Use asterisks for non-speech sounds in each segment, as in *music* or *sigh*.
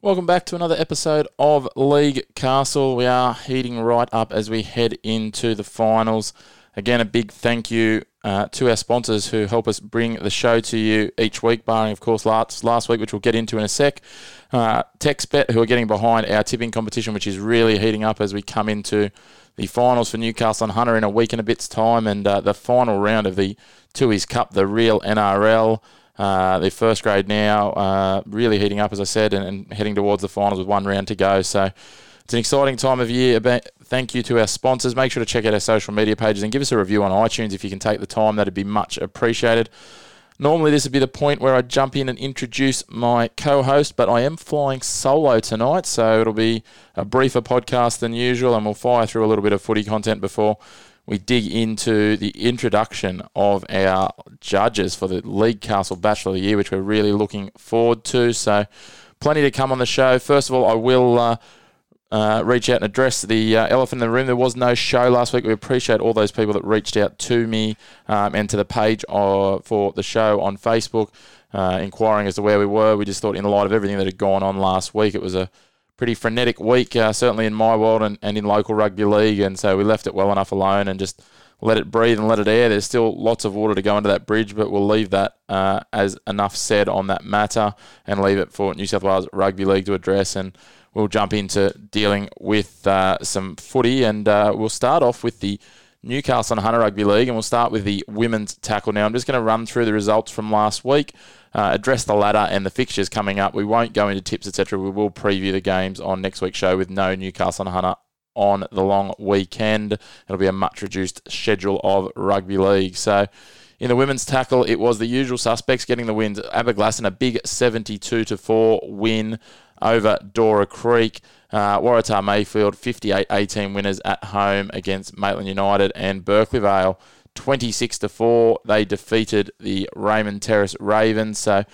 Welcome back to another episode of League Castle. We are heating right up as we head into the finals. Again, a big thank you uh, to our sponsors who help us bring the show to you each week, barring, of course, last, last week, which we'll get into in a sec. Uh, TexBet, who are getting behind our tipping competition, which is really heating up as we come into the finals for Newcastle and Hunter in a week and a bit's time, and uh, the final round of the Tooheys Cup, the real NRL. Uh, the first grade now, uh, really heating up, as I said, and, and, heading towards the finals with one round to go. So it's an exciting time of year. Thank you to our sponsors. Make sure to check out our social media pages and give us a review on iTunes if you can take the time. That'd be much appreciated. Normally, this would be the point where I jump in and introduce my co host, but I am flying solo tonight, so it'll be a briefer podcast than usual, and we'll fire through a little bit of footy content before we dig into the introduction of our judges for the League Castle Bachelor of the Year, which we're really looking forward to. So, plenty to come on the show. First of all, I will uh, uh, reach out and address the uh, elephant in the room. There was no show last week. We appreciate all those people that reached out to me um, and to the page of, for the show on Facebook, uh, inquiring as to where we were. We just thought, in light of everything that had gone on last week, it was a pretty frenetic week, uh, certainly in my world and, and in local rugby league. And so we left it well enough alone and just let it breathe and let it air. There's still lots of water to go under that bridge, but we'll leave that uh, as enough said on that matter and leave it for New South Wales Rugby League to address. And we'll jump into dealing with uh, some footy, and uh, we'll start off with the Newcastle and Hunter Rugby League, and we'll start with the women's tackle. Now, I'm just going to run through the results from last week, uh, address the ladder and the fixtures coming up. We won't go into tips, etc. We will preview the games on next week's show with no Newcastle and Hunter on the long weekend. It'll be a much reduced schedule of rugby league. So, in the women's tackle, it was the usual suspects getting the wins. Aberglasslyn, a big 72 to 4 win over Dora Creek. Uh, Waratah Mayfield, 58 18 winners at home against Maitland United and Berkeley Vale, 26 to 4. They defeated the Raymond Terrace Ravens. So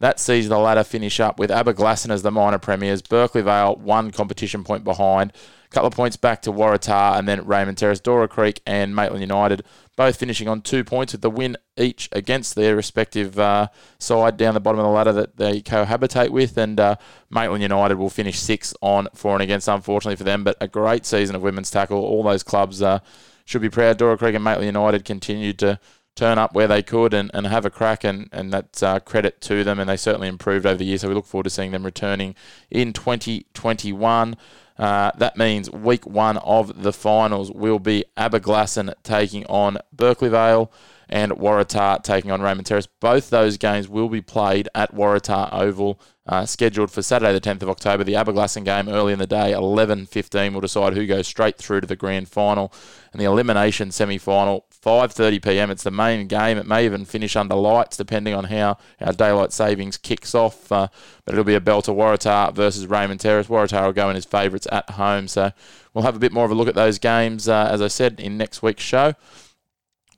that sees the ladder finish up with Aberglasslyn as the minor premiers. Berkeley Vale, one competition point behind. A couple of points back to Waratah and then Raymond Terrace, Dora Creek, and Maitland United both finishing on two points with the win each against their respective uh, side down the bottom of the ladder that they cohabitate with. And uh, Maitland United will finish six on for and against, unfortunately for them. But a great season of women's tackle. All those clubs uh, should be proud. Dora Creek and Maitland United continued to turn up where they could and, and have a crack, and, and that's uh, credit to them. And they certainly improved over the years. So we look forward to seeing them returning in 2021. Uh, that means week one of the finals will be Aberglasslyn taking on Berkeley Vale and Waratah taking on Raymond Terrace. Both those games will be played at Waratah Oval, uh, scheduled for Saturday the 10th of October. The Aberglasslyn game early in the day, 11.15, will decide who goes straight through to the grand final. And the elimination semi-final, 5.30pm. It's the main game. It may even finish under lights, depending on how our daylight savings kicks off. Uh, but it'll be a belter Waratah versus Raymond Terrace. Waratah will go in as favourites at home. So we'll have a bit more of a look at those games, uh, as I said, in next week's show.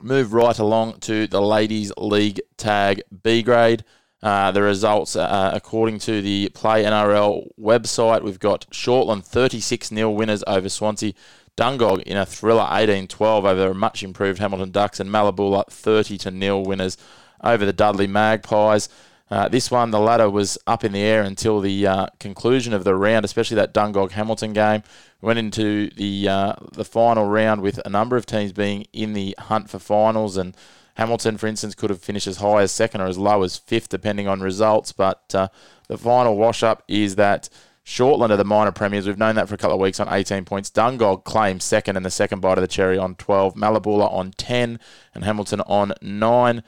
Move right along to the Ladies League Tag B grade. Uh, the results, uh, according to the Play NRL website, we've got Shortland 36 0 winners over Swansea. Dungog in a thriller 18-12 over the much improved Hamilton Ducks and Mallabula 30 to winners over the Dudley Magpies. Uh, this one, the ladder was up in the air until the uh, conclusion of the round, especially that Dungog Hamilton game. We went into the uh, the final round with a number of teams being in the hunt for finals, and Hamilton, for instance, could have finished as high as second or as low as fifth, depending on results. But uh, the final wash up is that Shortland are the minor premiers. We've known that for a couple of weeks on 18 points. Dungog claims second in the second bite of the cherry on 12. Mallabula on 10 and Hamilton on 9.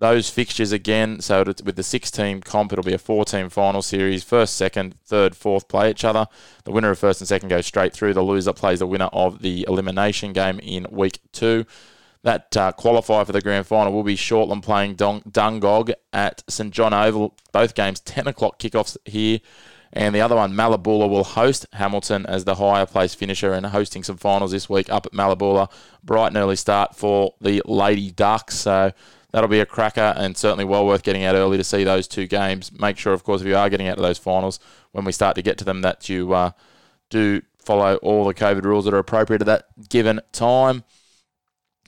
Those fixtures again, so with the six team comp, it'll be a four team final series. First, second, third, fourth play each other. The winner of first and second goes straight through. The loser plays the winner of the elimination game in week two. That uh, qualifier for the grand final will be Shortland playing Dungog at St John Oval. Both games, 10 o'clock kickoffs here And the other one, Mallabula, will host Hamilton as the higher place finisher and hosting some finals this week up at Mallabula. Bright and early start for the Lady Ducks. So that'll be a cracker and certainly well worth getting out early to see those two games. Make sure, of course, if you are getting out to those finals, when we start to get to them, that you uh, do follow all the COVID rules that are appropriate at that given time.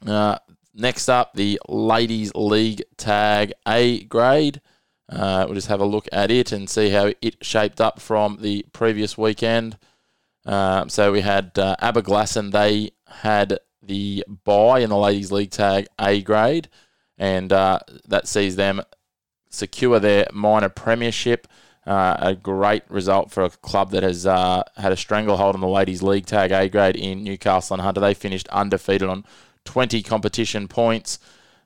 Uh, next up, the Ladies League Tag A grade. Uh, we'll just have a look at it and see how it shaped up from the previous weekend. Um, so we had uh, Aberglasslyn. They had the buy in the Ladies League Tag A grade, and uh, that sees them secure their minor premiership. Uh, a great result for a club that has uh, had a stranglehold on the Ladies League Tag A grade in Newcastle and Hunter. They finished undefeated on 20 competition points.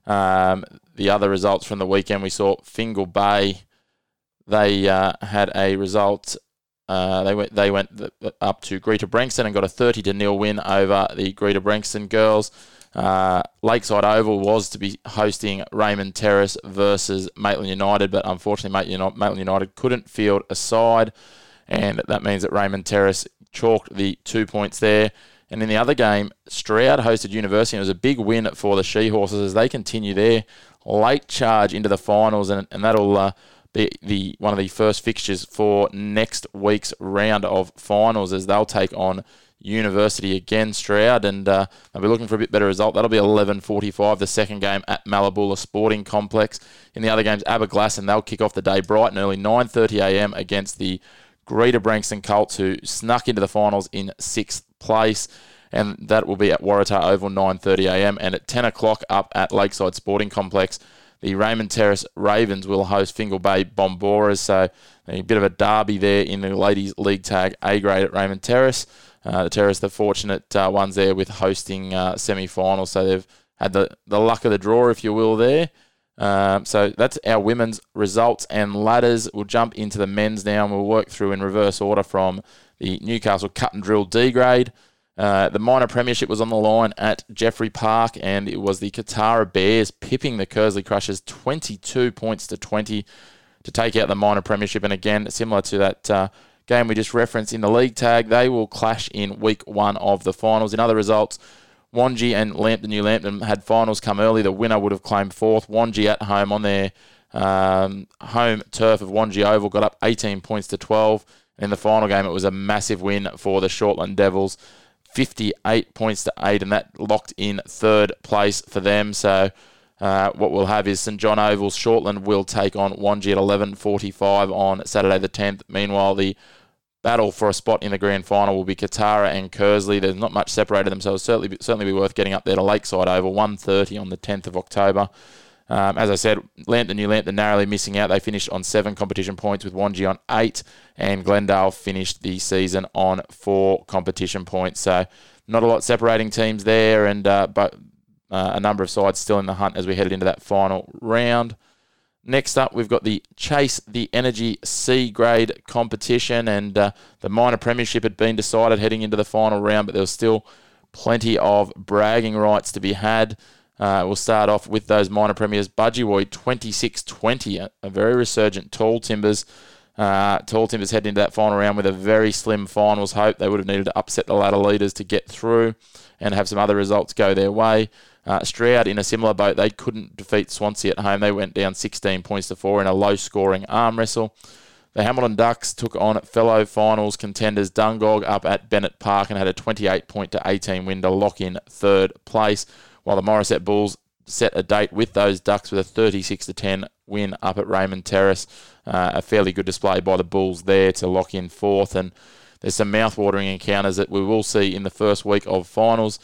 Um, the other results from the weekend, we saw Fingal Bay. They uh, had a result. Uh, they went they went up to Greta Branxton and got a 30 to nil win over the Greta Branxton girls. Uh, Lakeside Oval was to be hosting Raymond Terrace versus Maitland United, but unfortunately, Maitland United couldn't field a side, and that means that Raymond Terrace chalked the two points there. And in the other game, Stroud hosted University, and it was a big win for the She Horses as they continue their late charge into the finals, and, and that'll uh, be the one of the first fixtures for next week's round of finals as they'll take on University again, Stroud, and uh, they'll be looking for a bit better result. That'll be 11.45, the second game at Mallabula Sporting Complex. In the other games, Aberglasslyn, they'll kick off the day bright and early, 9.30am against the Greta Branxton Colts, who snuck into the finals in sixth place. And that will be at Waratah Oval, 9.30am. And at 10 o'clock up at Lakeside Sporting Complex, the Raymond Terrace Ravens will host Fingal Bay Bomboras. So a bit of a derby there in the Ladies League Tag A grade at Raymond Terrace. Uh, the Terrace, the fortunate uh, ones there with hosting uh, semi-finals, so they've had the, the luck of the draw, if you will, there. Um, so that's our women's results and ladders. We'll jump into the men's now, and we'll work through in reverse order from the Newcastle Cut and Drill D grade. Uh, the minor premiership was on the line at Jeffrey Park, and it was the Kotara Bears pipping the Kearsley Crushers 22 points to 20 to take out the minor premiership. And again, similar to that uh, game we just referenced in the league tag. They will clash in week one of the finals. In other results, Wangi and Lambton New Lambton had finals come early. The winner would have claimed fourth. Wangi at home on their um, home turf of Wangi Oval got up 18 points to 12. In the final game, it was a massive win for the Shortland Devils, 58 points to 8, and that locked in third place for them. So uh, what we'll have is St John Oval's Shortland will take on Wangi at 11.45 on Saturday the 10th. Meanwhile, the battle for a spot in the grand final will be Kotara and Kearsley. There's not much separated them, so it'll certainly certainly be worth getting up there to Lakeside Oval, 1.30 on the 10th of October. Um, as I said, Lambton New Lambton narrowly missing out. They finished on seven competition points with Wangi on eight, and Glendale finished the season on four competition points. So not a lot separating teams there, and uh, but uh, a number of sides still in the hunt as we headed into that final round. Next up, we've got the Chase the Energy C grade competition, and uh, the minor premiership had been decided heading into the final round, but there was still plenty of bragging rights to be had. Uh, we'll start off with those minor premiers. Budgewoi 26 20, a, very resurgent Tall Timbers. Uh, Tall Timbers heading into that final round with a very slim finals hope. They would have needed to upset the ladder leaders to get through and have some other results go their way. Uh, Stroud in a similar boat, they couldn't defeat Swansea at home. They went down 16 points to four in a low scoring arm wrestle. The Hamilton Ducks took on fellow finals contenders Dungog up at Bennett Park and had a 28 point to 18 win to lock in third place, while the Morisset Bulls set a date with those Ducks with a 36 to 10 win up at Raymond Terrace. Uh, a fairly good display by the Bulls there to lock in fourth, and there's some mouth-watering encounters that we will see in the first week of finals.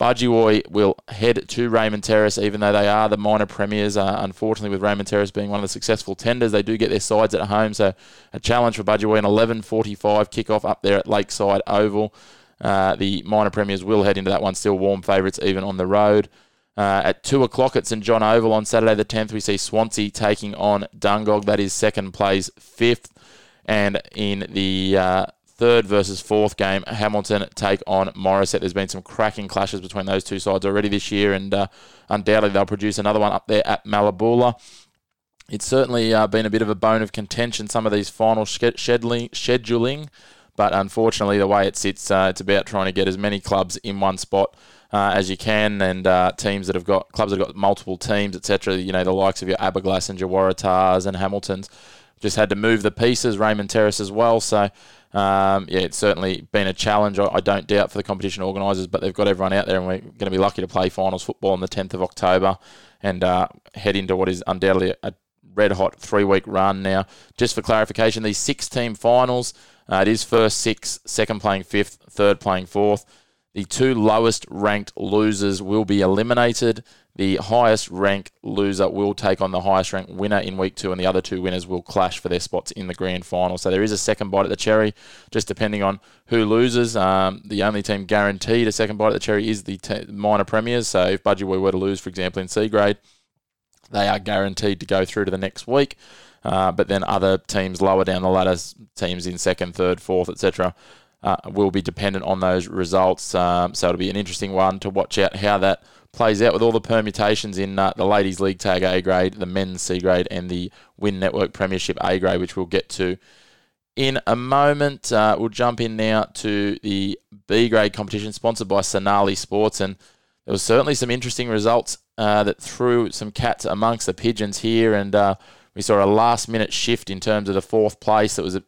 Budgewoi will head to Raymond Terrace, even though they are the minor premiers. Uh, unfortunately, with Raymond Terrace being one of the successful tenders, they do get their sides at home. So, a challenge for Budgewoi an 11:45 kickoff up there at Lakeside Oval. Uh, the minor premiers will head into that one, still warm favourites even on the road. Uh, at 2 o'clock at St John Oval on Saturday the 10th, we see Swansea taking on Dungog. That is second plays fifth. And in the uh, third versus fourth game, Hamilton take on Morisset. There's been some cracking clashes between those two sides already this year, and uh, undoubtedly they'll produce another one up there at Mallabula. it's certainly uh, been a bit of a bone of contention, some of these final scheduling, but unfortunately, the way it sits, uh, it's about trying to get as many clubs in one spot uh, as you can, and uh, teams that have got clubs that have got multiple teams, etc. You know, the likes of your Aberglass and your Waratahs and Hamiltons just had to move the pieces. Raymond Terrace as well, so. Um, yeah, it's certainly been a challenge. I, don't doubt for the competition organisers, but they've got everyone out there, and we're going to be lucky to play finals football on the 10th of October and uh, head into what is undoubtedly a red hot three week run now. Just for clarification, these six team finals, uh, it is first six, second playing fifth, third playing fourth. The two lowest ranked losers will be eliminated. The highest ranked loser will take on the highest ranked winner in week two, and the other two winners will clash for their spots in the grand final. So there is a second bite at the cherry, just depending on who loses. Um, the only team guaranteed a second bite at the cherry is the minor premiers. So if Budgie were to lose, for example, in C grade, they are guaranteed to go through to the next week. Uh, but then other teams lower down the ladder, teams in second, third, fourth, etc., uh, will be dependent on those results. Um, so it'll be an interesting one to watch out how that plays out with all the permutations in uh, the Ladies League Tag A grade, the Men's C grade, and the Win Network Premiership A grade, which we'll get to in a moment. Uh, we'll jump in now to the B grade competition sponsored by Sonali Sports, and there was certainly some interesting results uh, that threw some cats amongst the pigeons here, and uh, we saw a last minute shift in terms of the fourth place. That was a,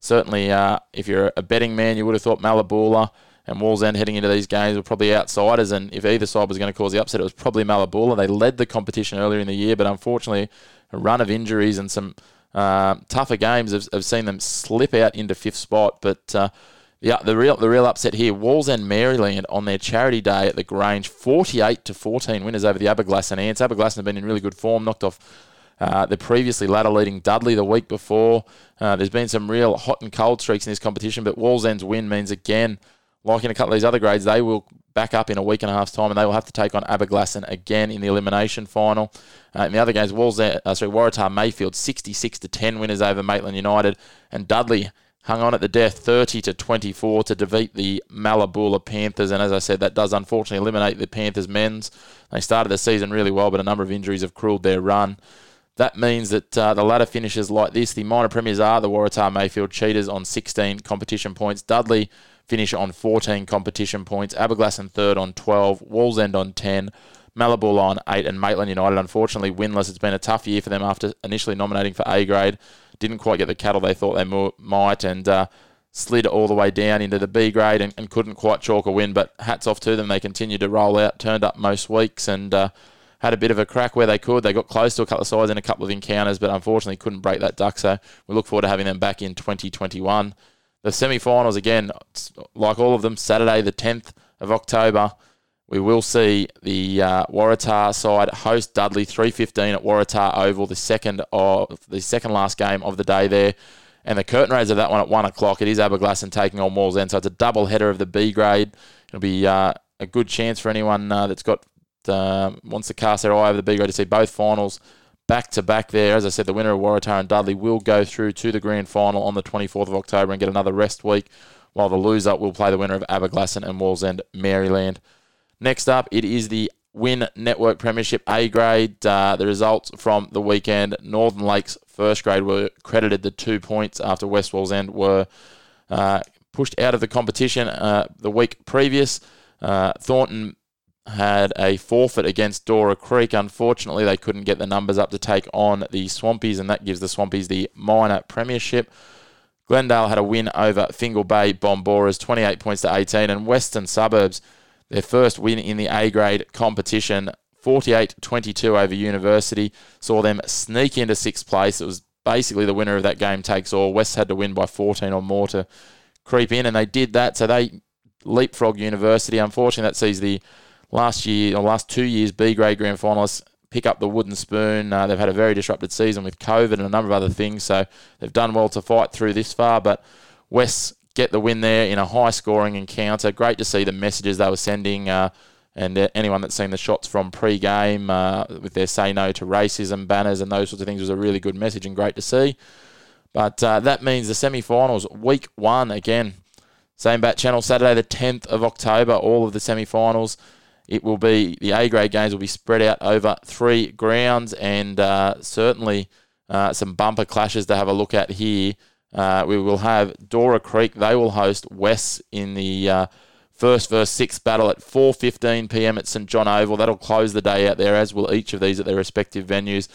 certainly, uh, if you're a betting man, you would have thought Mallabula and Wallsend heading into these games were probably outsiders, and if either side was going to cause the upset, it was probably Mallabula. They led the competition earlier in the year, but unfortunately, a run of injuries and some uh, tougher games have, have, seen them slip out into fifth spot. But uh, yeah, the real the real upset here, Wallsend Maryland on their charity day at the Grange, 48 to 14 winners over the Aberglasslyn Ants. Have been in really good form, knocked off uh, the previously ladder leading Dudley the week before. Uh, there's been some real hot and cold streaks in this competition, but Wallsend's win means again like in a couple of these other grades, they will back up in a week and a half's time, and they will have to take on Aberglasslyn again in the elimination final. Uh, in the other games, Walls, uh, sorry, Waratah Mayfield 66 to 10 winners over Maitland United, and Dudley hung on at the death 30 to 24 to defeat the Mallabula Panthers. And as I said, that does unfortunately eliminate the Panthers men's. They started the season really well, but a number of injuries have cruelled their run. That means that uh, the ladder finishes like this. The minor premiers are the Waratah Mayfield Cheetahs on 16 competition points. Dudley finish on 14 competition points. Aberglasslyn third on 12. Wallsend on 10. Mallabula on 8. And Maitland United, unfortunately, winless. It's been a tough year for them after initially nominating for A grade. Didn't quite get the cattle they thought they might and uh, slid all the way down into the B grade and, and, couldn't quite chalk a win. But hats off to them. They continued to roll out, turned up most weeks and uh, had a bit of a crack where they could. They got close to a couple of sides in a couple of encounters, but unfortunately couldn't break that duck. So we look forward to having them back in 2021. The semi-finals again, like all of them, Saturday the 10th of October. We will see the uh, Waratah side host Dudley 3:15 at Waratah Oval, the second of the second last game of the day there, and the curtain raiser of that one at one o'clock. It is Aberglasslyn taking on Walls Wallsend, so it's a double header of the B grade. It'll be uh, a good chance for anyone uh, that's got uh, wants to cast their eye over the B grade to see both finals back to back there. As I said, the winner of Waratah and Dudley will go through to the grand final on the 24th of October and get another rest week, while the loser will play the winner of Aberglasslyn and Wallsend, Maryland. Next up, it is the Win Network Premiership A grade. Uh, the results from the weekend Northern Lakes first grade were credited the two points after West Wallsend were uh, pushed out of the competition uh, the week previous. Uh, Thornton had a forfeit against Dora Creek. Unfortunately, they couldn't get the numbers up to take on the Swampies, and that gives the Swampies the minor premiership. Glendale had a win over Fingal Bay Bomboras, 28 points to 18, and Western Suburbs, their first win in the A grade competition, 48 22 over University, saw them sneak into sixth place. It was basically the winner of that game takes all. West had to win by 14 or more to creep in, and they did that. So they leapfrog University. Unfortunately, that sees the last year or last two years B grade grand finalists pick up the wooden spoon. Uh, they've had a very disrupted season with COVID and a number of other things, so they've done well to fight through this far. But West get the win there in a high scoring encounter. Great to see the messages they were sending. Uh, and anyone that's seen the shots from pre-game uh, with their "Say No to Racism" banners and those sorts of things was a really good message and great to see. But uh, that means the semi-finals, week one again, same bat channel, Saturday the 10th of October. All of the semi-finals. It will be the A grade games will be spread out over three grounds, and uh, certainly uh, some bumper clashes to have a look at here. Uh, we will have Dora Creek. They will host West in the uh, first versus sixth battle at 4:15 p.m. at St John Oval. That'll close the day out there, as will each of these at their respective venues.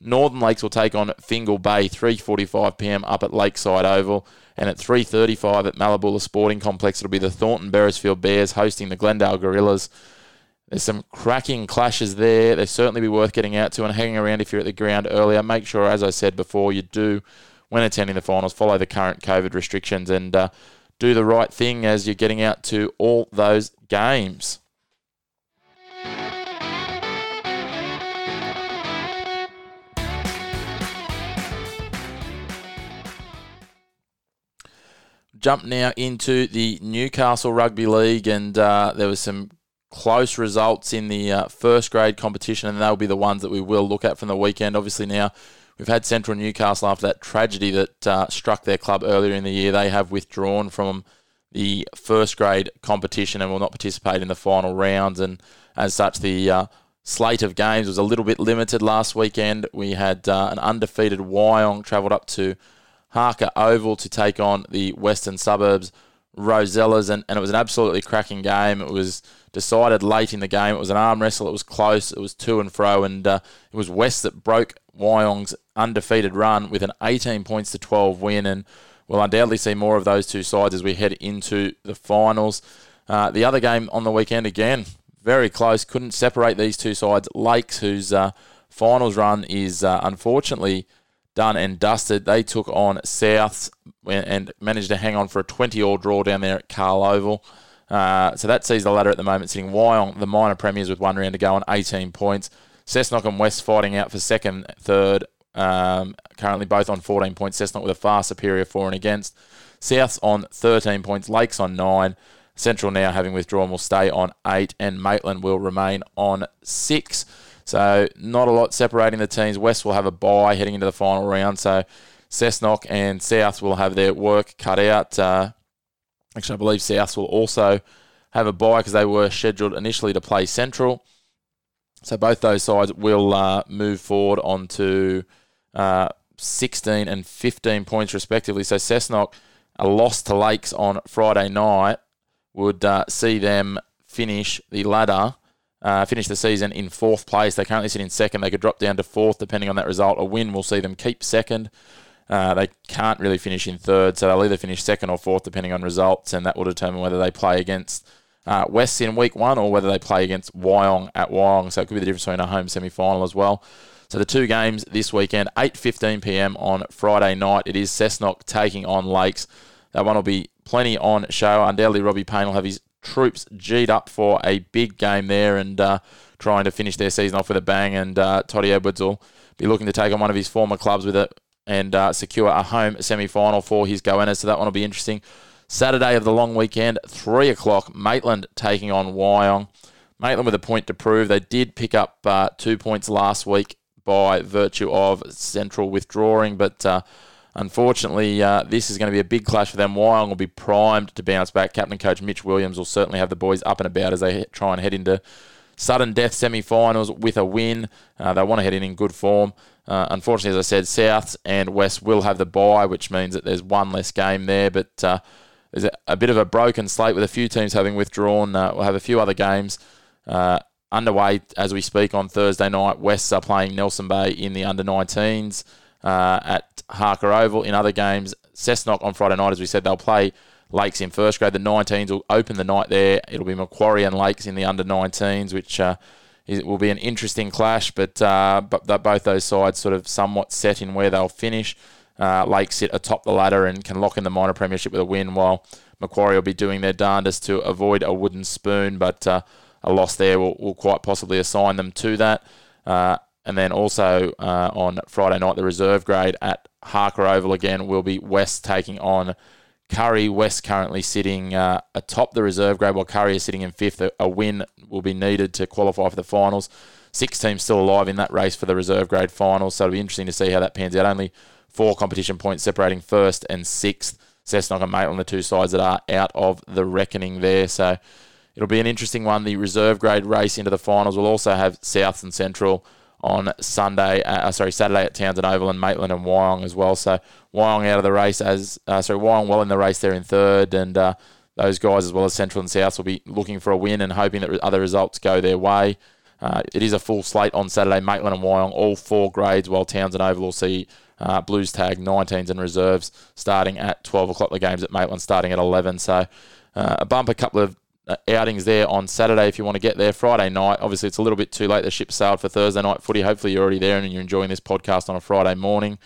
Northern Lakes will take on Fingal Bay 3:45 p.m. up at Lakeside Oval, and at 3:35 at Mallabula Sporting Complex it'll be the Thornton Beresfield Bears hosting the Glendale Gorillas. There's some cracking clashes there. They certainly be worth getting out to and hanging around if you're at the ground earlier. Make sure, as I said before, you do when attending the finals follow the current COVID restrictions and uh, do the right thing as you're getting out to all those games. Jump now into the Newcastle Rugby League, and uh, there was some close results in the uh, first grade competition, and they'll be the ones that we will look at from the weekend. Obviously, now we've had Central Newcastle after that tragedy that uh, struck their club earlier in the year. They have withdrawn from the first grade competition and will not participate in the final rounds. And as such, the uh, slate of games was a little bit limited last weekend. We had uh, an undefeated Wyong travelled up to Harker Oval to take on the Western Suburbs Rosellas, and, and it was an absolutely cracking game. It was decided late in the game. It was an arm wrestle. It was close. It was to and fro, and uh, it was West that broke Wyong's undefeated run with an 18 points to 12 win, and we'll undoubtedly see more of those two sides as we head into the finals. Uh, the other game on the weekend, again, very close. Couldn't separate these two sides. Lakes, whose uh, finals run is uh, unfortunately done and dusted. They took on Souths and managed to hang on for a 20 all draw down there at Cahill Oval. Uh, so that sees the ladder at the moment sitting Wyong, the minor premiers, with one round to go on 18 points. Cessnock and West fighting out for second, third, um, currently both on 14 points. Cessnock with a far superior for and against. Souths on 13 points. Lakes on 9. Central now having withdrawn will stay on 8. And Maitland will remain on 6. So not a lot separating the teams. West will have a bye heading into the final round. So Cessnock and South will have their work cut out. Uh, actually, I believe South will also have a bye because they were scheduled initially to play Central. So both those sides will uh, move forward onto uh, 16 and 15 points respectively. So Cessnock, a loss to Lakes on Friday night, would uh, see them finish the ladder, uh, finish the season in fourth place. They currently sit in second. They could drop down to fourth depending on that result. A win will see them keep second. Uh, they can't really finish in third, so they'll either finish second or fourth depending on results, and that will determine whether they play against uh, West in week one or whether they play against Wyong at Wyong. So it could be the difference between a home semi final as well. So the two games this weekend, 8:15 p.m. on Friday night. It is Cessnock taking on Lakes. That one will be plenty on show. Undoubtedly, Robbie Payne will have his troops G'd up for a big game there and uh, trying to finish their season off with a bang. And uh, Toddy Edwards will be looking to take on one of his former clubs with it and uh, secure a home semi final for his goannas. So that one will be interesting. Saturday of the long weekend, 3 o'clock, Maitland taking on Wyong. Maitland with a point to prove. They did pick up uh, two points last week by virtue of Central withdrawing, but uh, unfortunately, uh, this is going to be a big clash for them. Wyong will be primed to bounce back. Captain coach Mitch Williams will certainly have the boys up and about as they try and head into sudden death semi finals with a win. Uh, they want to head in in good form. Uh, unfortunately, as I said, Souths and West will have the bye, which means that there's one less game there, but uh, there's a, a, bit of a broken slate with a few teams having withdrawn. Uh, we'll have a few other games uh, underway as we speak on Thursday night. Wests are playing Nelson Bay in the under 19s uh, at Harker Oval. In other games, Cessnock on Friday night, as we said, they'll play Lakes in first grade. The 19s will open the night there. It'll be Macquarie and Lakes in the under 19s, which uh, is, will be an interesting clash. But uh, but both those sides sort of somewhat set in where they'll finish. Uh, Lake sit atop the ladder and can lock in the minor premiership with a win, while Macquarie will be doing their darndest to avoid a wooden spoon, but uh, a loss there will, will quite possibly assign them to that. And then also uh, on Friday night, the reserve grade at Harker Oval again will be West taking on Kurri. West currently sitting uh, atop the reserve grade, while Kurri is sitting in fifth. A, a win will be needed to qualify for the finals. Six teams still alive in that race for the reserve grade finals, so it'll be interesting to see how that pans out. Only four competition points separating first and sixth. Cessnock and Maitland, the two sides that are out of the reckoning there. So it'll be an interesting one. The reserve grade race into the finals will also have South and Central on Sunday, uh, sorry, Saturday at Townson Oval and Maitland and Wyong as well. So Wyong out of the race as, uh, sorry, Wyong well in the race there in third, and uh, those guys as well as Central and South will be looking for a win and hoping that other results go their way. Uh, it is a full slate on Saturday. Maitland and Wyong, all four grades, while Townson Oval will see uh, Blues tag 19s and reserves starting at 12 o'clock. The games at Maitland starting at 11. So uh, a bumper couple of uh, outings there on Saturday if you want to get there. Friday night, obviously it's a little bit too late. The ship sailed for Thursday night footy. Hopefully you're already there and you're enjoying this podcast on a Friday morning.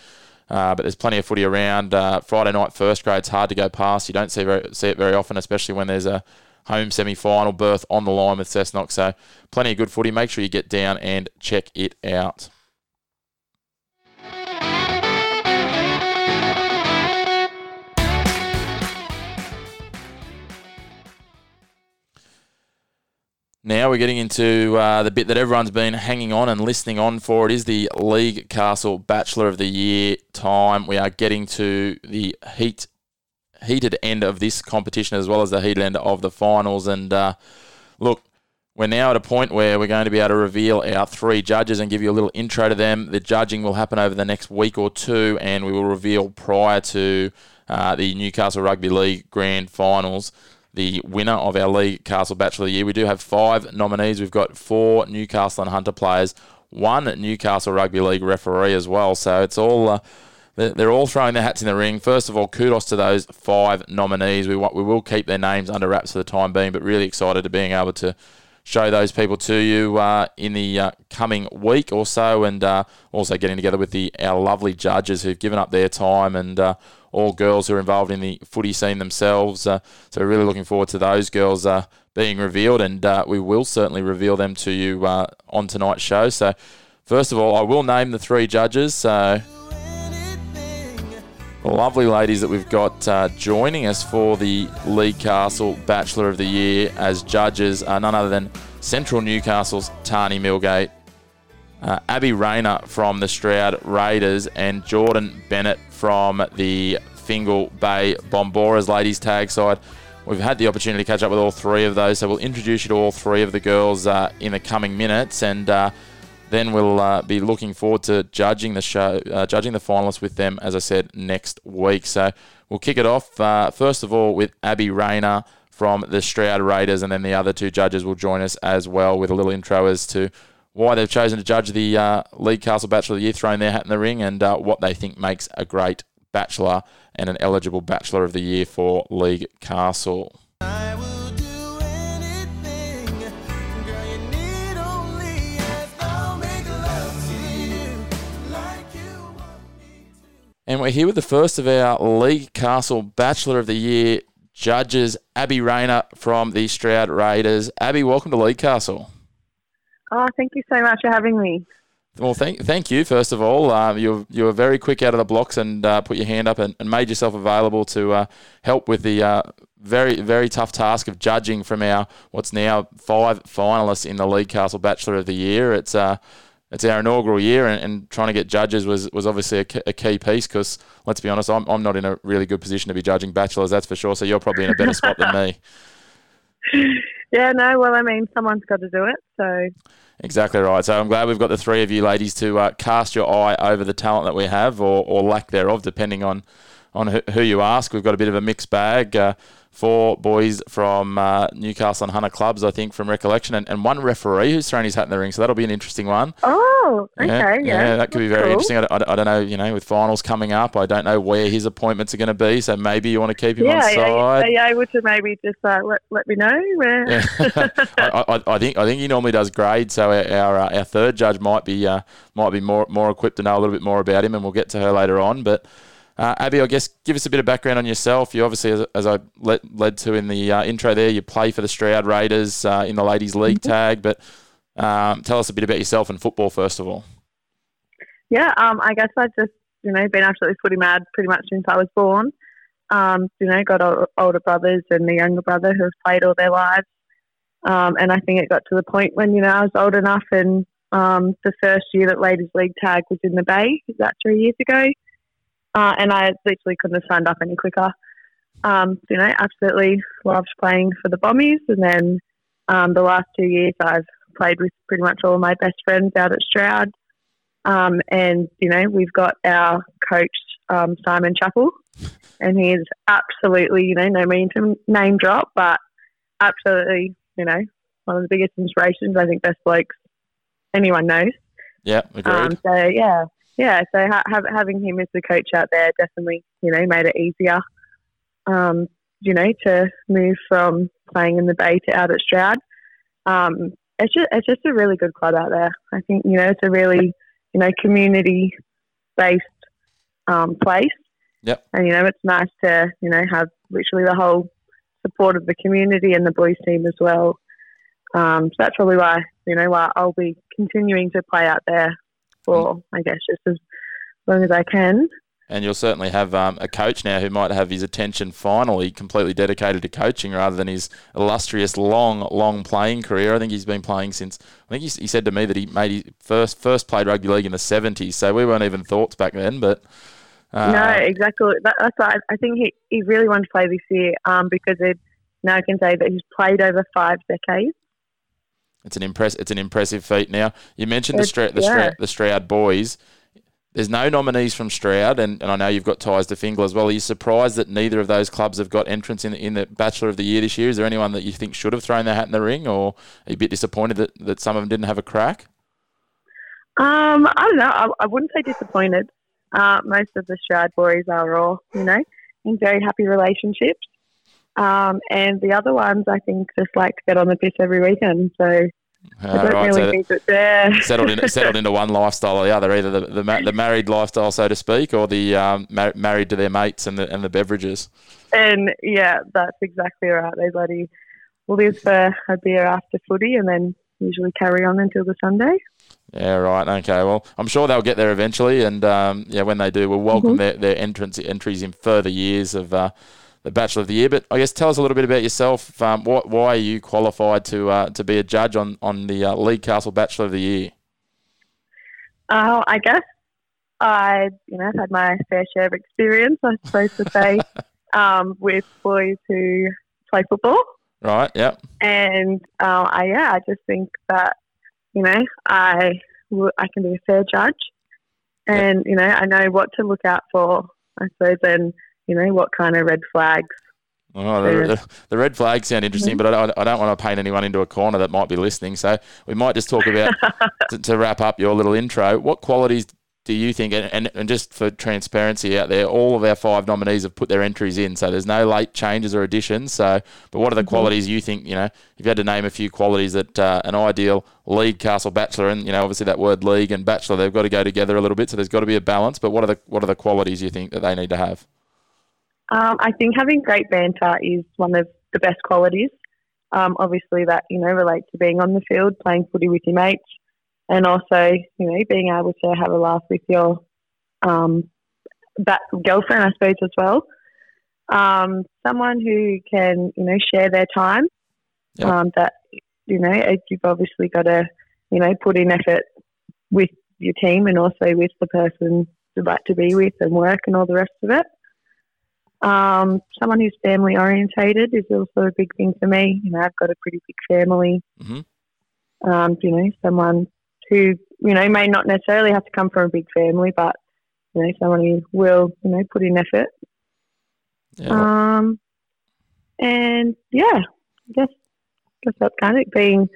Uh, but there's plenty of footy around. Uh, Friday night first grade's hard to go past. You don't see very, see it very often, especially when there's a home semi-final berth on the line with Cessnock. So plenty of good footy. Make sure you get down and check it out. Now we're getting into uh, the bit that everyone's been hanging on and listening on for. It is the League Castle Bachelor of the Year time. We are getting to the heat heated end of this competition as well as the heated end of the finals. And uh, look, we're now at a point where we're going to be able to reveal our three judges and give you a little intro to them. The judging will happen over the next week or two, and we will reveal prior to uh, the Newcastle Rugby League Grand Finals the winner of our League Castle Bachelor of the Year. We do have five nominees. We've got four Newcastle and Hunter players, one Newcastle Rugby League referee as well. So it's all. Uh, they're all throwing their hats in the ring. First of all, kudos to those five nominees. We want, we will keep their names under wraps for the time being, but really excited to being able to show those people to you uh, in the uh, coming week or so, and uh, also getting together with the our lovely judges who've given up their time and uh, all girls who are involved in the footy scene themselves. Uh, so really looking forward to those girls uh, being revealed, and we will certainly reveal them to you on tonight's show. So first of all, I will name the three judges. So lovely ladies that we've got uh, joining us for the League Castle Bachelor of the Year as judges are none other than Central Newcastle's Tani Milgate, uh, Abby Rayner from the Stroud Raiders, and Jordan Bennett from the Fingal Bay Bomboras ladies tag side. We've had the opportunity to catch up with all three of those, so we'll introduce you to all three of the girls uh, in the coming minutes, and uh, then we'll uh, be looking forward to judging the show, uh, judging the finalists with them, as I said, next week. So we'll kick it off uh, first of all with Abby Rayner from the Stroud Raiders, and then the other two judges will join us as well with a little intro as to why they've chosen to judge the uh, League Castle Bachelor of the Year, throwing their hat in the ring, and uh, what they think makes a great Bachelor and an eligible Bachelor of the Year for League Castle. And we're here with the first of our League Castle Bachelor of the Year judges, Abby Rayner from the Stroud Raiders. Abby, welcome to League Castle. Oh, thank you so much for having me. Well, thank thank you first of all. Um, you you were very quick out of the blocks and uh, put your hand up and, and made yourself available to uh, help with the uh, very very tough task of judging from our what's now five finalists in the League Castle Bachelor of the Year. It's uh it's our inaugural year, and, and trying to get judges was, was obviously a, a key piece because let's be honest, I'm, I'm not in a really good position to be judging bachelors, that's for sure. So you're probably in a better spot than me. *laughs* Yeah, no, well, I mean, someone's got to do it, so. Exactly right. So I'm glad we've got the three of you ladies to uh, cast your eye over the talent that we have, or, or lack thereof, depending on on who you ask. We've got a bit of a mixed bag. Uh, four boys from uh, Newcastle and Hunter clubs, I think, from recollection, and, and one referee who's thrown his hat in the ring. So that'll be an interesting one. Oh, okay, yeah, yeah, yeah that could be very cool. interesting. I, I, I, don't know, you know, with finals coming up, I don't know where his appointments are going to be. So maybe you want to keep him yeah, on side. Are you able to maybe just uh, let, let me know where? Yeah. *laughs* I, I, think I think he normally does grade. So our our, uh, our third judge might be uh, might be more more equipped to know a little bit more about him, and we'll get to her later on, but. Uh, Abby, I guess give us a bit of background on yourself. You obviously, as, as I led, led to in the uh, intro there, you play for the Stroud Raiders uh, in the Ladies League mm-hmm. tag. But um, tell us a bit about yourself and football first of all. Yeah, um, I guess I've just you know been absolutely footy mad pretty much since I was born. Um, you know, got older brothers and a younger brother who have played all their lives. Um, and I think it got to the point when you know I was old enough, and um, the first year that Ladies League tag was in the Bay, is that three years ago? Uh, and I literally couldn't have signed up any quicker. Um, you know, absolutely loved playing for the Bombies. And then um, the last two years, I've played with pretty much all of my best friends out at Stroud. Um, and you know, we've got our coach um, Simon Chappell, and he is absolutely, you know, no mean to name drop, but absolutely, you know, one of the biggest inspirations. I think best blokes anyone knows. Yeah, agreed. Um, so yeah, yeah. So ha- have, having him as the coach out there definitely, you know, made it easier. Um, you know, to move from playing in the Bay to out at Stroud. Um, it's just it's just a really good club out there. I think you know it's a really you know community based um, place. Yep. And you know it's nice to you know have literally the whole support of the community and the boys team as well. Um, so that's probably why you know why I'll be continuing to play out there for I guess just as long as I can. And you'll certainly have um, a coach now who might have his attention finally completely dedicated to coaching rather than his illustrious long, long playing career. I think he's been playing since. I think he, he said to me that he made his first first played rugby league in the seventies. So we weren't even thoughts back then, but. Uh, no, exactly. That, that's why I think he, he really wanted to play this year um, because it, now I can say that he's played over five decades. It's an impress. It's an impressive feat. Now you mentioned the It's- Stroud, the, yeah. Stroud, the Stroud boys. There's no nominees from Stroud, and, and I know you've got ties to Fingal as well. Are you surprised that neither of those clubs have got entrance in the, in the Bachelor of the Year this year? Is there anyone that you think should have thrown their hat in the ring, or are you a bit disappointed that, that some of them didn't have a crack? Um, I don't know. I, I wouldn't say disappointed. Uh, most of the Stroud boys are all, you know, in very happy relationships. Um, and the other ones, I think, just like to get on the piss every weekend. So I don't right, really so think that they're *laughs* settled in, settled into one lifestyle or the other, either the the, ma- the married lifestyle, so to speak, or the um, mar- married to their mates and the and the beverages. And yeah, that's exactly right. They bloody live for a beer after footy and then usually carry on until the Sunday. Yeah, right. Okay. Well, I'm sure they'll get there eventually, and um, yeah, when they do, we'll welcome their, their entrance entries in further years of uh, the Bachelor of the Year. But I guess tell us a little bit about yourself. Um, what, why are you qualified to uh, to be a judge on on the uh, League Castle Bachelor of the Year? Uh, I guess I, you know, I've had my fair share of experience, I suppose to say, *laughs* um, with boys who play football. Right. Yep. And uh, I, yeah, I just think that, you know, I, w- I can be a fair judge. And, you know, I know what to look out for, I suppose, and, you know, what kind of red flags. Oh, the, *laughs* the, red flags sound interesting, but I don't, I don't want to paint anyone into a corner that might be listening. So we might just talk about *laughs* to, to wrap up your little intro. What qualities do you think? And, and, and just for transparency out there, all of our five nominees have put their entries in, so there's no late changes or additions. So, but what are the qualities you think? You know, if you had to name a few qualities that uh, an ideal league castle bachelor, and you know, obviously that word league and bachelor, they've got to go together a little bit. So there's got to be a balance. But what are the what are the qualities you think that they need to have? Um, I think having great banter is one of the best qualities. Um, obviously, that you know relates to being on the field, playing footy with your mates, and also you know being able to have a laugh with your um, that girlfriend, I suppose, as well. Um, someone who can you know share their time. Yep. Um, that you know you've obviously got to you know put in effort with your team and also with the person you'd like to be with and work and all the rest of it. Um, someone who's family orientated is also a big thing for me. You know, I've got a pretty big family. Mhm. Um, you know, someone who you know may not necessarily have to come from a big family, but you know, someone who will you know put in effort. Yeah, Um, and yeah, I guess guess that's kind of. Being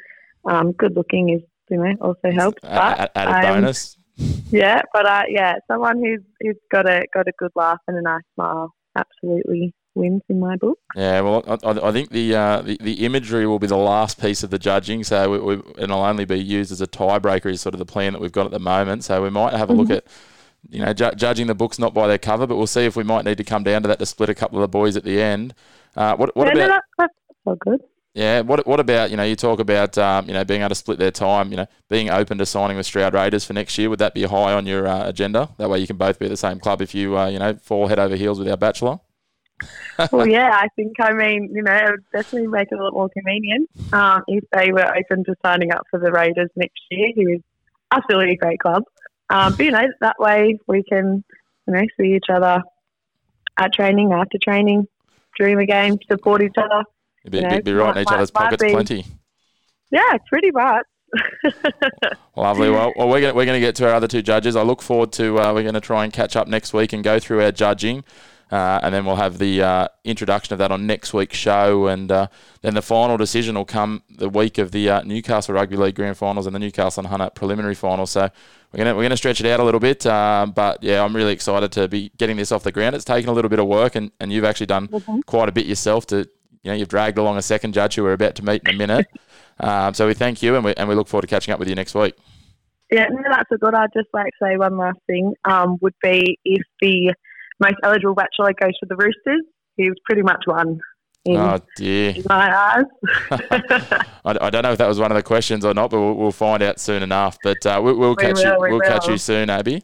um, good looking is you know also helps. a- But a- added I'm- bonus. *laughs* yeah, but uh, yeah, someone who's who's got a got a good laugh and a nice smile absolutely wins in my book. Yeah, well, I, I think the, uh, the the imagery will be the last piece of the judging, so we, we, it'll only be used as a tiebreaker. Is sort of the plan that we've got at the moment. So we might have a look at, you know, ju- judging the books not by their cover, but we'll see if we might need to come down to that to split a couple of the boys at the end. Uh, what what yeah, no, about that's, that's all good. Yeah? What what about you know? You talk about um, you know being able to split their time. You know, being open to signing with Stroud Raiders for next year. Would that be high on your uh, agenda? That way you can both be at the same club if you uh, you know fall head over heels with our bachelor. well, yeah, I think I mean you know it would definitely make it a lot more convenient um, if they were open to signing up for the Raiders next year, who is absolutely a great club. Um, but you know that way we can you know see each other at training, after training, during the game, support each other. Be, You know, be right in each other's pockets be- plenty. Yeah, pretty much. *laughs* Lovely. Well, well we're going we're going to get to our other two judges. I look forward to uh, we're going to try and catch up next week and go through our judging. Uh, and then we'll have the uh, introduction of that on next week's show, and uh, then the final decision will come the week of the uh, Newcastle Rugby League Grand Finals and the Newcastle and Hunter preliminary final. So we're gonna we're gonna stretch it out a little bit, uh, but yeah, I'm really excited to be getting this off the ground. It's taken a little bit of work, and, and you've actually done mm-hmm. quite a bit yourself to you know you've dragged along a second judge who we're about to meet in a minute. *laughs* um, so we thank you, and we and we look forward to catching up with you next week. Yeah, no, that's a good. I'd just like to say one last thing. Um, would be if the most eligible bachelor goes for the Roosters. He was pretty much one. In, oh dear! In my eyes. *laughs* *laughs* I, I, don't know if that was one of the questions or not, but we'll, we'll find out soon enough. But uh, we, will we catch will, you. We will catch you soon, Abby.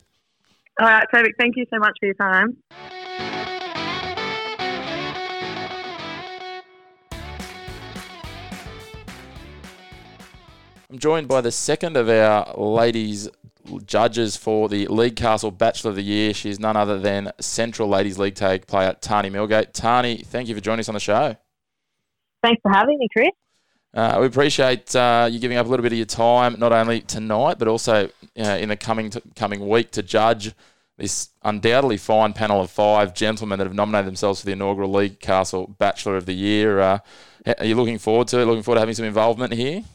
All right, perfect. Thank you so much for your time. I'm joined by the second of our ladies judges for the League Castle Bachelor of the Year. She's none other than Central Ladies League Tag player Tani Millgate. Tani, thank you for joining us on the show. Thanks for having me, Chris. Uh, we appreciate uh, you giving up a little bit of your time, not only tonight but also uh, in the coming t- coming week to judge this undoubtedly fine panel of five gentlemen that have nominated themselves for the inaugural League Castle Bachelor of the Year. Uh, are you looking forward to it? Looking forward to having some involvement here?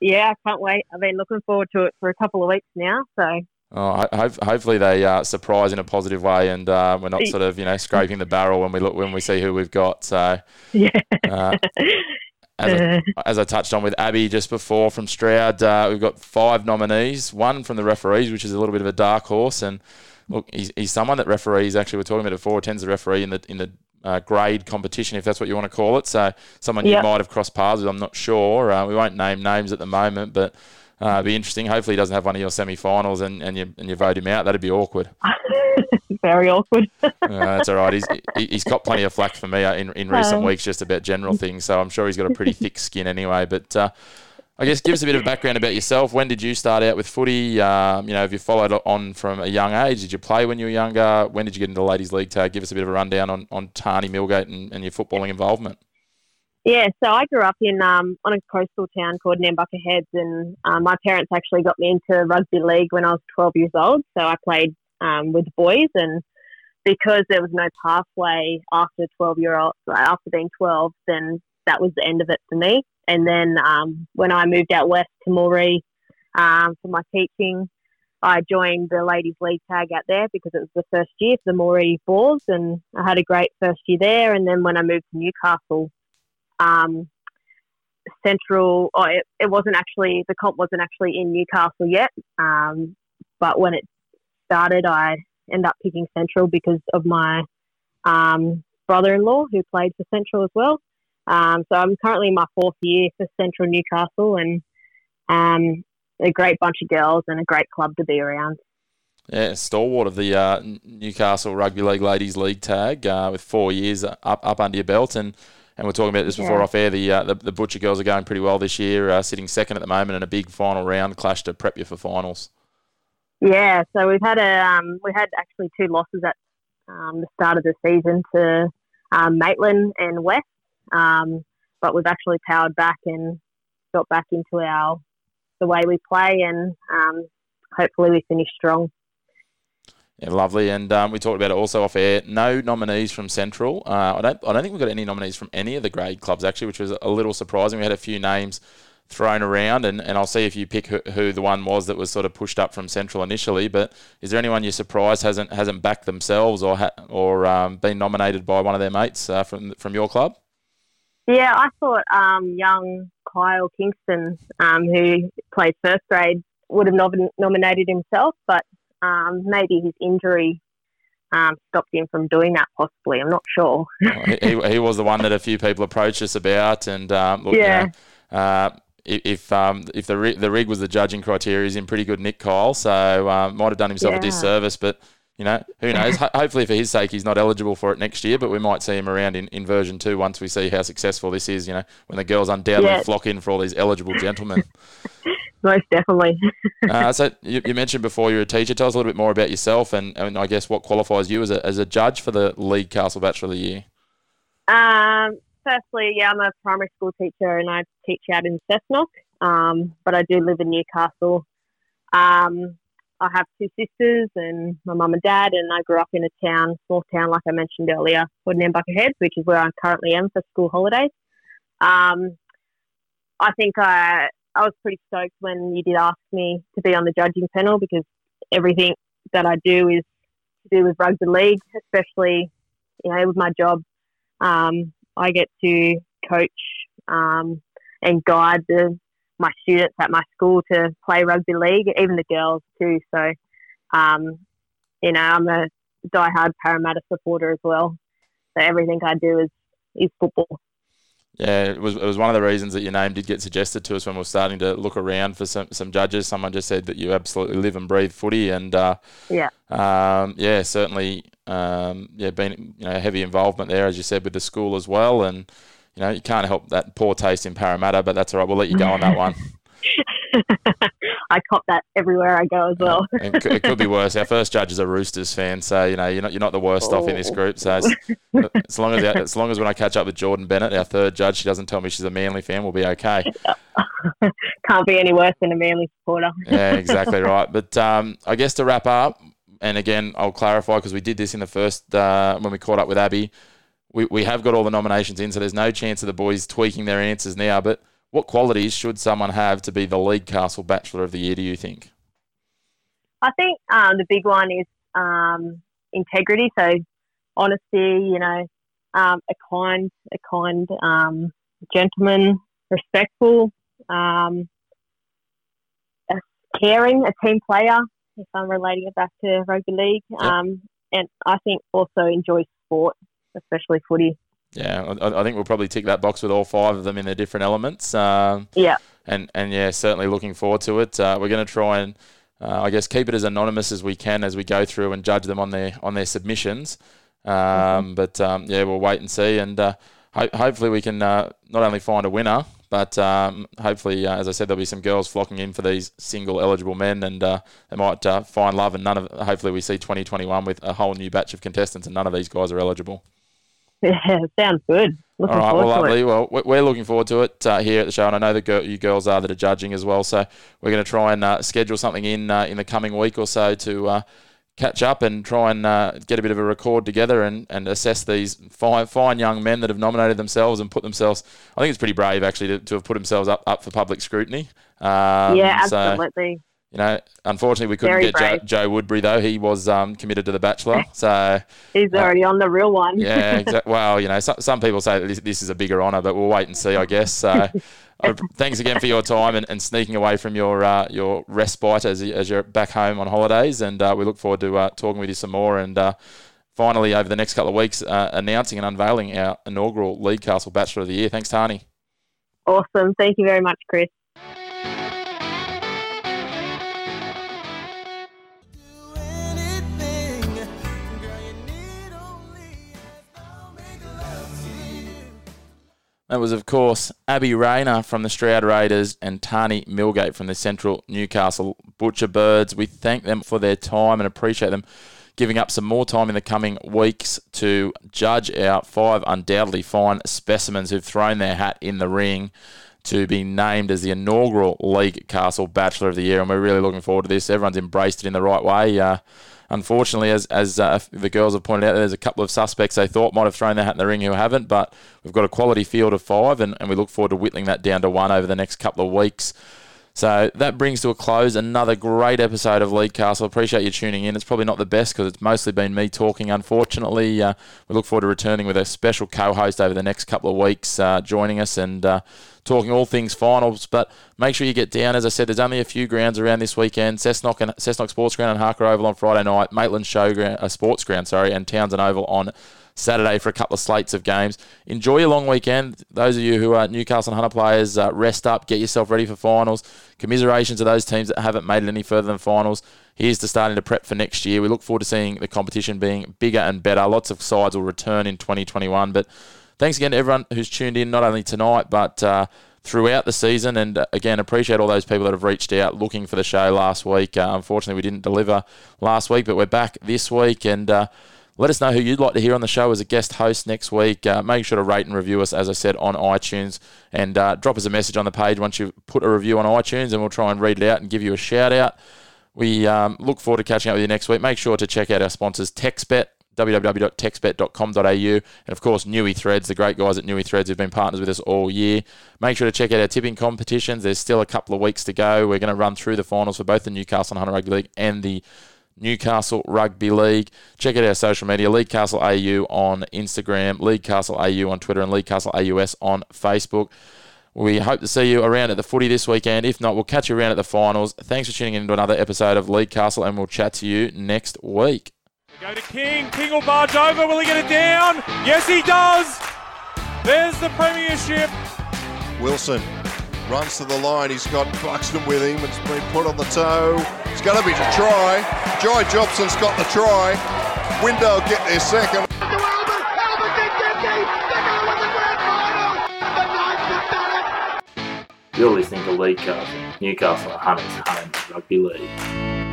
Yeah, I can't wait. I've been looking forward to it for a couple of weeks now. So. Oh, ho- hopefully they uh, surprise in a positive way, and uh, we're not sort of you know scraping the barrel when we look when we see who we've got. So yeah. Uh, as, I, *laughs* as I touched on with Abby just before from Stroud, uh, we've got five nominees. One from the referees, which is a little bit of a dark horse, and look, he's, he's someone that referees actually we're talking about before attends the referee in the in the uh, grade competition, if that's what you want to call it. So someone yep. you might have crossed paths with, I'm not sure. Uh, we won't name names at the moment, but uh, it'd be interesting. Hopefully, he doesn't have one of your semi-finals and, and you and you vote him out. That'd be awkward. *laughs* Very awkward. *laughs* uh, that's all right. He's he's got plenty of flack for me uh, in in recent um, weeks just about general things. So I'm sure he's got a pretty thick skin anyway. But uh, I guess give us a bit of background about yourself. When did you start out with footy? Um, you know, have you followed on from a young age? Did you play when you were younger? When did you get into ladies' league tag? Give us a bit of a rundown on, on Tani Millgate and, and your footballing involvement. Yeah, so I grew up in um, on a coastal town called Nambucca Heads, and um, my parents actually got me into rugby league when I was 12 years old. So I played um, with boys, and because there was no pathway after 12 year old, after being 12, then that was the end of it for me. And then um, when I moved out west to Moree um, for my teaching, I joined the ladies league tag out there because it was the first year for the Moree Boars, and I had a great first year there. And then when I moved to Newcastle, um, Central, oh, it, it, wasn't actually the comp wasn't actually in Newcastle yet, um, but when it started, I ended up picking Central because of my um, brother-in-law who played for Central as well. Um, so I'm currently in my fourth year for Central Newcastle, and um, a great bunch of girls and a great club to be around. Yeah, stalwart of the uh, Newcastle Rugby League Ladies League tag uh, with four years up up under your belt, and and we're talking about this before yeah. off air. The, uh, the, the Butcher girls are going pretty well this year, uh, sitting second at the moment in a big final round clash to prep you for finals. Yeah, so we've had a um, we had actually two losses at um, the start of the season to um, Maitland and West, um, but we've actually powered back and got back into our the way we play, and um, hopefully we finish strong. Yeah, lovely. And um, we talked about it also off air. No nominees from Central. Uh, I don't. I don't think we've got any nominees from any of the grade clubs actually, which was a little surprising. We had a few names thrown around, and, and I'll see if you pick who, who, the one was that was sort of pushed up from Central initially. But is there anyone you're surprised hasn't hasn't backed themselves or ha- or um, been nominated by one of their mates uh, from from your club? Yeah, I thought um, young Kyle Kingston, um, who played first grade, would have nom- nominated himself, but um, maybe his injury um, stopped him from doing that. Possibly, I'm not sure. he, he was the one that a few people approached us about, and um, look, yeah. You know, uh, if um, if the rig, the rig was the judging criteria, he's in pretty good nick, Kyle. So um, might have done himself yeah. a disservice, but you know, who *laughs* knows? Hopefully, for his sake, he's not eligible for it next year, but we might see him around in, in version two once we see how successful this is, you know, when the girls undoubtedly yeah. flock in for all these eligible gentlemen. *laughs* Most definitely. *laughs* uh, so, you, you, mentioned before you're a teacher. Tell us a little bit more about yourself and, and I guess what qualifies you as a, as a judge for the League Castle Bachelor of the Year. Um, firstly, yeah, I'm a primary school teacher and I teach out in Cessnock. um, but I do live in Newcastle. Um, I have two sisters and my mum and dad, and I grew up in a town, small town, like I mentioned earlier, called Nambucca Heads, which is where I currently am for school holidays. Um, I think I I was pretty stoked when you did ask me to be on the judging panel because everything that I do is to do with rugby league, especially you know with my job. Um, I get to coach um, and guide the my students at my school to play rugby league, even the girls too. So, um, you know, I'm a diehard Parramatta supporter as well. So everything I do is is football. Yeah, it was it was one of the reasons that your name did get suggested to us when we were starting to look around for some, some judges. Someone just said that you absolutely live and breathe footy, and uh, yeah, um, yeah, certainly, um, yeah, been you know heavy involvement there as you said with the school as well, and you know, you can't help that poor taste in Parramatta, but that's all right. We'll let you go on that one. *laughs* I cop that everywhere I go as well. it, could, it, could, be worse. Our first judge is a Roosters fan, so you know you're not you're not the worst oh. off in this group. So as, as long as as long as when I catch up with Jordan Bennett, our third judge, she doesn't tell me she's a Manly fan, we'll be okay. *laughs* Can't be any worse than a Manly supporter. yeah, exactly right. But um, I guess to wrap up, and again, I'll clarify because we did this in the first uh, when we caught up with Abby we, we have got all the nominations in, so there's no chance of the boys tweaking their answers now. But what qualities should someone have to be the League Castle Bachelor of the Year, do you think? I think um, the big one is um, integrity. So honesty, you know, um, a kind, a kind um, gentleman, respectful, um, a caring, a team player. If I'm relating it back to rugby league, yep. Um, and I think also enjoy sport especially footy. Yeah, I, I, think we'll probably tick that box with all five of them in their different elements. Um, yeah. And and yeah, certainly looking forward to it. Uh, we're going to try and uh, I guess keep it as anonymous as we can as we go through and judge them on their on their submissions. Um, mm-hmm. But um, yeah, we'll wait and see, and uh, ho- hopefully we can uh, not only find a winner, but um, hopefully, uh, as I said, there'll be some girls flocking in for these single eligible men, and uh, they might find love. And none of hopefully we see 2021 with a whole new batch of contestants, and none of these guys are eligible. Yeah, *laughs* sounds good. Looking All right, well, lovely. Well, we're looking forward to it uh, here at the show, and I know that you girls are that are judging as well. So we're going to try and uh, schedule something in uh, in the coming week or so to uh, catch up and try and uh, get a bit of a record together and, and assess these fine, fine young men that have nominated themselves and put themselves. I think it's pretty brave actually to, to have put themselves up, up for public scrutiny. Um, yeah, absolutely. So, you know, unfortunately, we couldn't Very get Joe, Joe, Woodbury though. He was um, committed to the Bachelor, *laughs* so he's already uh, on the real one. yeah, *laughs* exactly. Well, you know, so, some people say that this, this, is a bigger honour, but we'll wait and see, I guess. So, *laughs* uh, thanks again for your time and, and sneaking away from your uh, your respite as, as you're back home on holidays, and uh, we look forward to uh, talking with you some more and. Uh, finally, over the next couple of weeks, announcing and unveiling our inaugural League Castle Bachelor of the Year. Thanks, Tani. Awesome. Thank you very much, Chris. That was, of course, Abby Rayner from the Stroud Raiders and Tani Millgate from the Central Newcastle Butcher Birds. We thank them for their time and appreciate them giving up some more time in the coming weeks to judge our five undoubtedly fine specimens who've thrown their hat in the ring to be named as the inaugural League Castle Bachelor of the Year. And we're really looking forward to this. Everyone's embraced it in the right way. Uh, unfortunately, as as uh, the girls have pointed out, there's a couple of suspects they thought might have thrown their hat in the ring who haven't, but we've got a quality field of five, and, and we look forward to whittling that down to one over the next couple of weeks. So that brings to a close another great episode of League Castle. Appreciate you tuning in. It's probably not the best because it's mostly been me talking. Unfortunately, uh, we look forward to returning with a special co-host over the next couple of weeks, uh, joining us and uh, talking all things finals. But make sure you get down. As I said, there's only a few grounds around this weekend: Cessnock and Cessnock Sports Ground and Harker Oval on Friday night, Maitland Showground, uh, Sports Ground, sorry, and Townson Oval on Saturday for a couple of slates of games. Enjoy your long weekend. Those of you who are Newcastle and Hunter players, uh, rest up, get yourself ready for finals. Commiserations to those teams that haven't made it any further than finals. Here's to starting to prep for next year. We look forward to seeing the competition being bigger and better. Lots of sides will return in 2021. But thanks again to everyone who's tuned in, not only tonight, but. Uh, throughout the season. And uh, again, appreciate all those people that have reached out looking for the show last week. Uh, unfortunately, we didn't deliver last week, but we're back this week. And uh, Let us know who you'd like to hear on the show as a guest host next week. Uh, make sure to rate and review us, as I said, on iTunes, and uh, drop us a message on the page once you've put a review on iTunes, and we'll try and read it out and give you a shout out. We um, look forward to catching up with you next week. Make sure to check out our sponsors, TextBet, www.textbet.com.au, and of course, Newey Threads, the great guys at Newey Threads who've been partners with us all year. Make sure to check out our tipping competitions. There's still a couple of weeks to go. We're going to run through the finals for both the Newcastle and Hunter Rugby League and the Newcastle Rugby League. Check out our social media, League Castle AU on Instagram, League Castle AU on Twitter, and League Castle AUS on Facebook. We hope to see you around at the footy this weekend. If not, we'll catch you around at the finals. Thanks for tuning in to another episode of League Castle, and we'll chat to you next week. Go to King. King will barge over. Will he get it down? Yes, he does. There's the premiership. Wilson runs to the line. He's got Buxton with him. It's been put on the toe. It's going to be to try. Joy Jobson's got the try. Window get their second. You're listening to League Castle, Newcastle Hunters Home Rugby League.